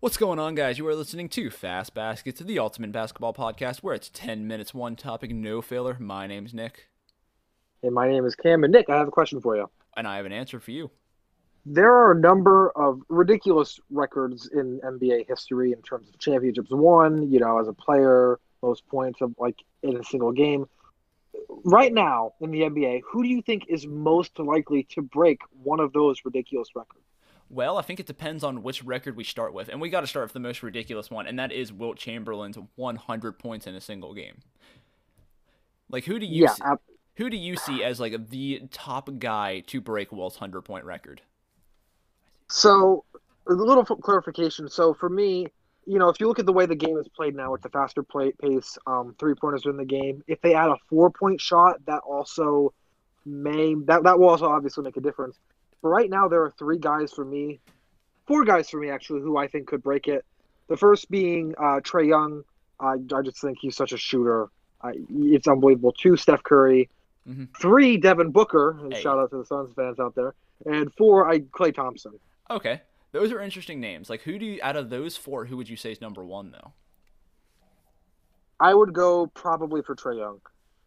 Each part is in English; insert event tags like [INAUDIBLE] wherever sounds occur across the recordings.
What's going on, guys? You are listening to Fast Baskets, the ultimate basketball podcast where it's 10 minutes, one topic, no filler. My name's Nick, And my name is Cam. And Nick, I have a question for you. and I have an answer for you. There are a number of ridiculous records in NBA history in terms of championships won, you know, as a player, most points of like in a single game. Right now in the NBA, who do you think is most likely to break one of those ridiculous records? Well, I think it depends on which record we start with, and we got to start with the most ridiculous one, and that is Wilt Chamberlain's 100 points in a single game. Like, who do you Yeah, see, who do you see as like the top guy to break Wilt's 100 point record? So, a little f- clarification. So, for me, you know, if you look at the way the game is played now, with the faster play pace. Um, three pointers in the game. If they add a four point shot, that also may that that will also obviously make a difference. But right now, there are three guys for me, four guys for me actually, who I think could break it. The first being uh, Trae Young. I I just think he's such a shooter. I, it's unbelievable. Two, Steph Curry. Mhm. Three, Devin Booker. And Hey. Shout out to the Suns fans out there. And four, I Klay Thompson. Okay, those are interesting names. Like, who do you out of those four? Who would you say is number one though? I would go probably for Trae Young.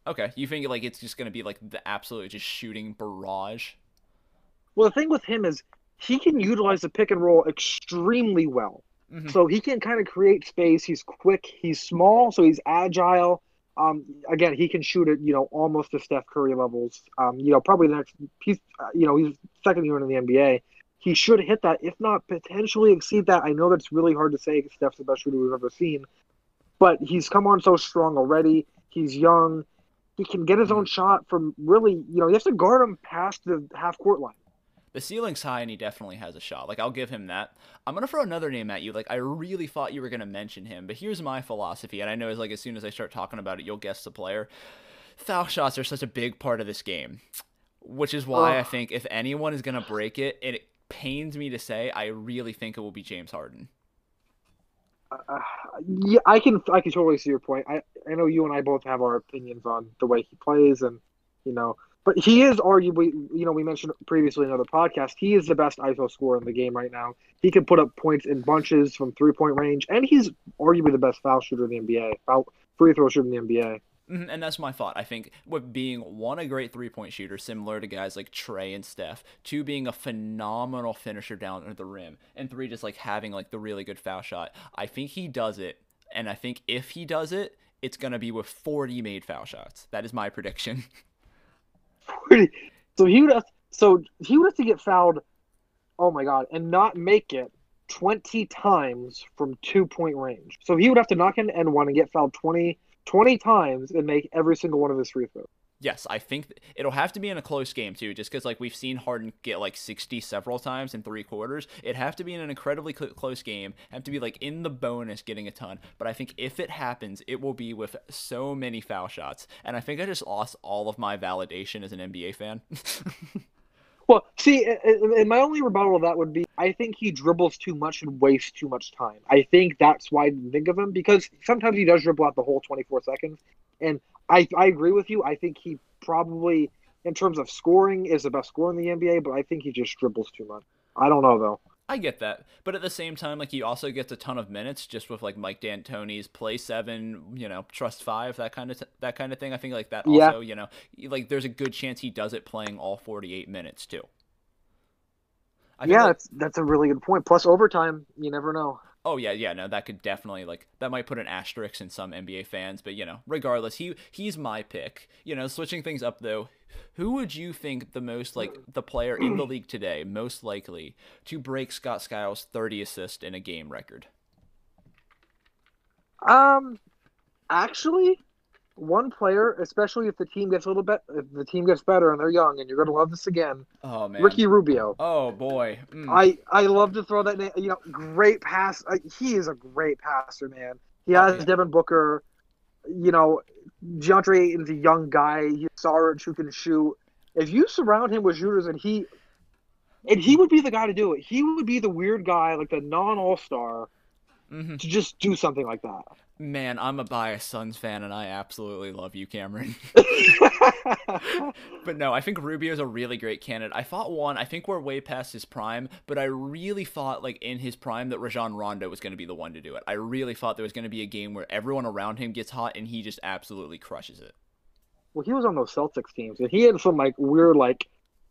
Okay, you think like it's just gonna be like the absolute just shooting barrage? Well, the thing with him is he can utilize the pick and roll extremely well. Mhm. So he can kind of create space. He's quick. He's small, so he's agile. Um, again, he can shoot at you know almost to Steph Curry levels. Um, you know, probably the next. He's uh, you know he's second year in the NBA. He should hit that, if not potentially exceed that. I know that's really hard to say. Steph's the best shooter we've ever seen, but he's come on so strong already. He's young. He can get his own shot from really. You know, you have to guard him past the half court line. The ceiling's high and he definitely has a shot. Like I'll give him that. I'm gonna throw another name at you. Like I really thought you were gonna mention him, but here's my philosophy, and I know as like as soon as I start talking about it, you'll guess the player. Foul shots are such a big part of this game, which is why I think if anyone is gonna break it, it pains me to say I really think it will be James Harden. Uh, yeah, I can I can totally see your point. I I know you and I both have our opinions on the way he plays, and you know, but he is arguably, you know, we mentioned previously in another podcast, he is the best ISO scorer in the game right now. He can put up points in bunches from three point range, and he's arguably the best foul shooter in the NBA, foul free throw shooter in the NBA. Mhm, And that's my thought. I think with being one a great three point shooter, similar to guys like Trae and Steph, two being a phenomenal finisher down at the rim, and three just like having like the really good foul shot. I think he does it, and I think if he does it, it's gonna be with 40 made foul shots. That is my [LAUGHS] prediction. So he would have, so he would have to get fouled. Oh my god, and not make it twenty times from two point range. So he would have to knock in N one and get fouled 20, 20 times and make every single one of his free throws. Yes, I think th- it'll have to be in a close game too, just because like we've seen Harden get like 60 several times in three quarters. It'd have to be in an incredibly cl- close game, have to be like in the bonus getting a ton. But I think if it happens, it will be with so many foul shots. And I think I just lost all of my validation as an NBA fan. [LAUGHS] Well, see, and my only rebuttal to that would be I think he dribbles too much and wastes too much time. I think that's why I didn't think of him because sometimes he does dribble out the whole 24 seconds. And I, I agree with you. I think he probably, in terms of scoring, is the best scorer in the NBA, but I think he just dribbles too much. I don't know, though. I get that, but at the same time, like he also gets a ton of minutes just with like Mike D'Antoni's play seven, you know, trust five, that kind of t- that kind of thing. I think like that Yeah. also, you know, like there's a good chance he does it playing all 48 minutes too. Yeah, like- that's, that's a really good point. Plus, overtime, you never know. Oh yeah, yeah, no, that could definitely like that might put an asterisk in some NBA fans, but you know, regardless, he he's my pick. You know, switching things up though, who would you think the most like the player in the league today most likely to break Scott Skiles' 30 assist in a game record? Um, actually, one player, especially if the team gets a little bit, if the team gets better and they're young, and you're going to love this again, Oh man. Ricky Rubio. Oh boy. Mm. I I love to throw that name. You know, great pass. Uh, he is a great passer, man. He Oh, has yeah. Devin Booker. You know, DeAndre Ayton's a young guy. He's Sarge who can shoot. If you surround him with shooters, and he, and he would be the guy to do it. He would be the weird guy, like the non All Star, mm-hmm. to just do something like that. Man, I'm a biased Suns fan, and I absolutely love you, Cameron. [LAUGHS] [LAUGHS] but no, I think Rubio's a really great candidate. I thought one, I think we're way past his prime, but I really thought like in his prime that Rajon Rondo was going to be the one to do it. I really thought there was going to be a game where everyone around him gets hot and he just absolutely crushes it. Well, he was on those Celtics teams, and he had some like weird like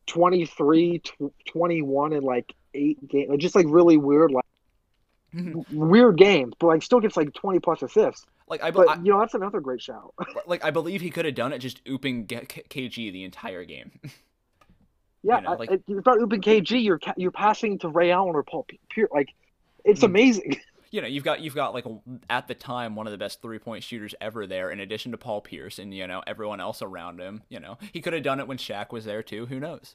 23, 21, and like eight games, just like really weird like weird games, but like still gets like twenty plus assists. Like I, but I, you know that's another great shout. [LAUGHS] like I believe he could have done it just ooping KG the entire game. [LAUGHS] Yeah, you know, like, you're not ooping KG. You're you're passing to Ray Allen or Paul Pierce. Like it's mm-hmm. amazing. [LAUGHS] You know, you've got you've got like at the time one of the best three point shooters ever there. In addition to Paul Pierce and you know everyone else around him. You know he could have done it when Shaq was there too. Who knows?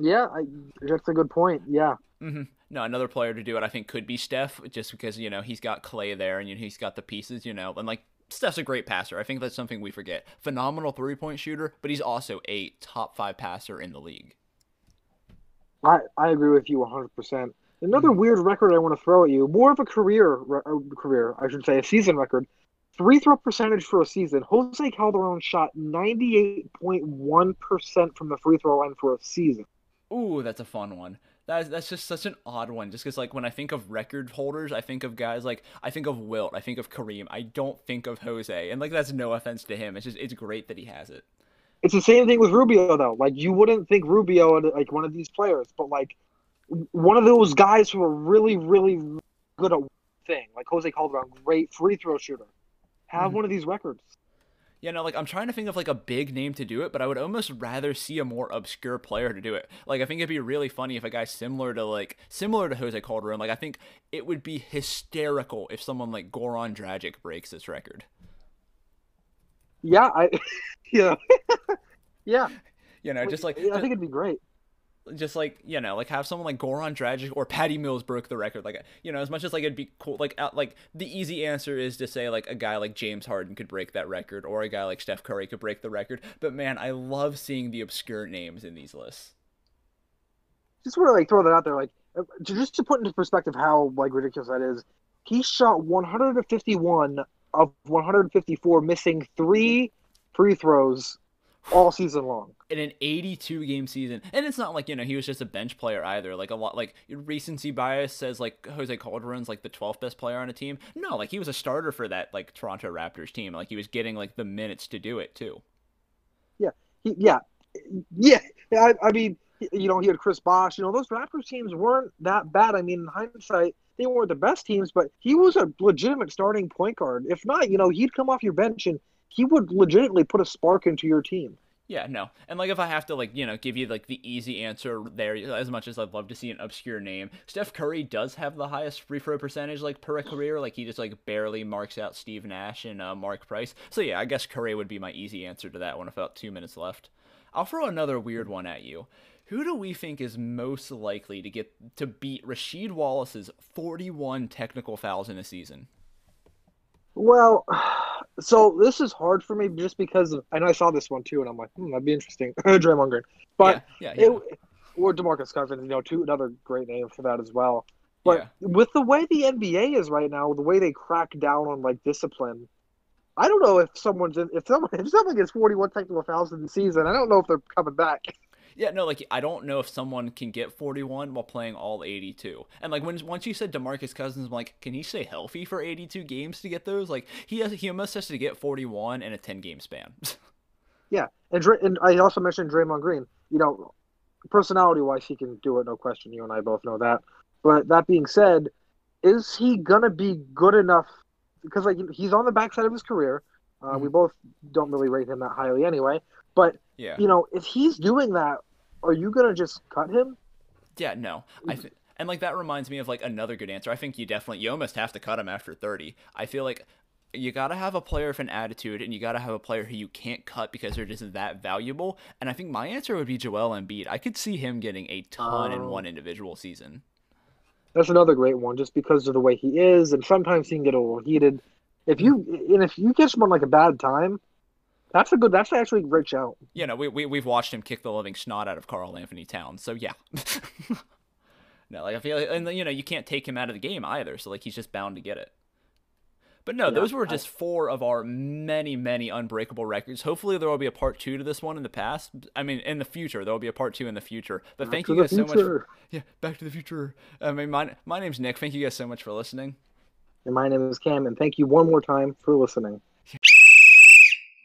yeah, I, that's a good point. Yeah. Mm-hmm. No, another player to do it, I think, could be Steph, just because you know he's got Klay there and you know, he's got the pieces, you know, and like Steph's a great passer. I think that's something we forget. Phenomenal three point shooter, but he's also a top five passer in the league. I I agree with you 100. percent Another mm-hmm. weird record I want to throw at you, more of a career career, I should say, a season record. Free throw percentage for a season. Jose Calderon shot 98.1% from the free throw line for a season. Ooh, that's a fun one. That's that's just such an odd one. Just because like when I think of record holders, I think of guys like I think of Wilt, I think of Kareem. I don't think of Jose, and like that's no offense to him. It's just it's great that he has it. It's the same thing with Rubio though. Like you wouldn't think Rubio like one of these players, but like one of those guys who are really really good at thing, like Jose Calderon, great free throw shooter, have mm-hmm. one of these records. Yeah, no, like I'm trying to think of like a big name to do it, but I would almost rather see a more obscure player to do it. Like I think it'd be really funny if a guy similar to like similar to Jose Calderon, like I think it would be hysterical if someone like Goran Dragic breaks this record. Yeah, I [LAUGHS] yeah. [LAUGHS] yeah. You know, just like I think it'd be great just like you know like have someone like Goran Dragic or Patty Mills broke the record. Like you know as much as like it'd be cool like out, like the easy answer is to say like a guy like James Harden could break that record or a guy like Steph Curry could break the record. But man I love seeing the obscure names in these lists. Just want to like throw that out there like uh, just to put into perspective how like ridiculous that is he shot 151 of 154 missing three free throws all season long. in an 82 game season. And it's not like you know he was just a bench player either. Like a lot like recency bias says like jose calderon's like the 12th best player on a team. No like he was a starter for that like toronto raptors team. Like he was getting like the minutes to do it too. Yeah. He, yeah. Yeah. I, I mean you know he had chris bosh. You know those raptors teams weren't that bad. I mean in hindsight they weren't the best teams but he was a legitimate starting point guard. If not you know he'd come off your bench and he would legitimately put a spark into your team. Yeah, no. And like if I have to like, you know, give you like the easy answer there as much as I'd love to see an obscure name, Steph Curry does have the highest free throw percentage like per career, like he just like barely marks out Steve Nash and uh, Mark Price. So yeah, I guess Curry would be my easy answer to that one about 2 minutes left. I'll throw another weird one at you. Who do we think is most likely to get to beat Rasheed Wallace's 41 technical fouls in a season? Well, [SIGHS] so this is hard for me just because of, and I saw this one too, and I'm like, hmm, that'd be interesting. [LAUGHS] Draymond Green, but yeah, yeah, yeah. It, or Demarcus Cousins, you know, two another great name for that as well. But yeah. with the way the NBA is right now, the way they crack down on like discipline, I don't know if someone's in, if someone if someone gets 41 technical fouls in the season, I don't know if they're coming back. [LAUGHS] Yeah, no, like I don't know if someone can get 41 while playing all 82. And like when once you said DeMarcus Cousins, I'm like, can he stay healthy for 82 games to get those? Like he has he almost has to get 41 in a 10 game span. [LAUGHS] yeah, and and I also mentioned Draymond Green. You know, personality wise, he can do it, no question. You and I both know that. But that being said, is he gonna be good enough? Because like he's on the backside of his career. Uh, mm-hmm. We both don't really rate him that highly anyway. But yeah. you know, if he's doing that, are you gonna just cut him? Yeah, no. I mm. th- and like that reminds me of like another good answer. I think you definitely you almost have to cut him after 30. I feel like you got to have a player with an attitude and you got to have a player who you can't cut because they're just that valuable. And I think my answer would be Joel Embiid. I could see him getting a ton in oh. one individual season. That's another great one just because of the way he is and sometimes he can get a little heated. If you and if you catch him on like a bad time, that's a good. That's actually a great show. You know, we, we we've watched him kick the living snot out of Karl-Anthony Towns. So yeah. [LAUGHS] No, like I feel like, and you know, you can't take him out of the game either. So like he's just bound to get it. But no, Yeah, those were I- just four of our many, many unbreakable records. Hopefully, there will be a part two to this one in the past. I mean, in the future, there will be a part two in the future. But Back thank you guys so much. For, yeah, Back to the Future. I mean, my my name's Nick. Thank you guys so much for listening. And my name is Cam, and thank you one more time for listening. [LAUGHS]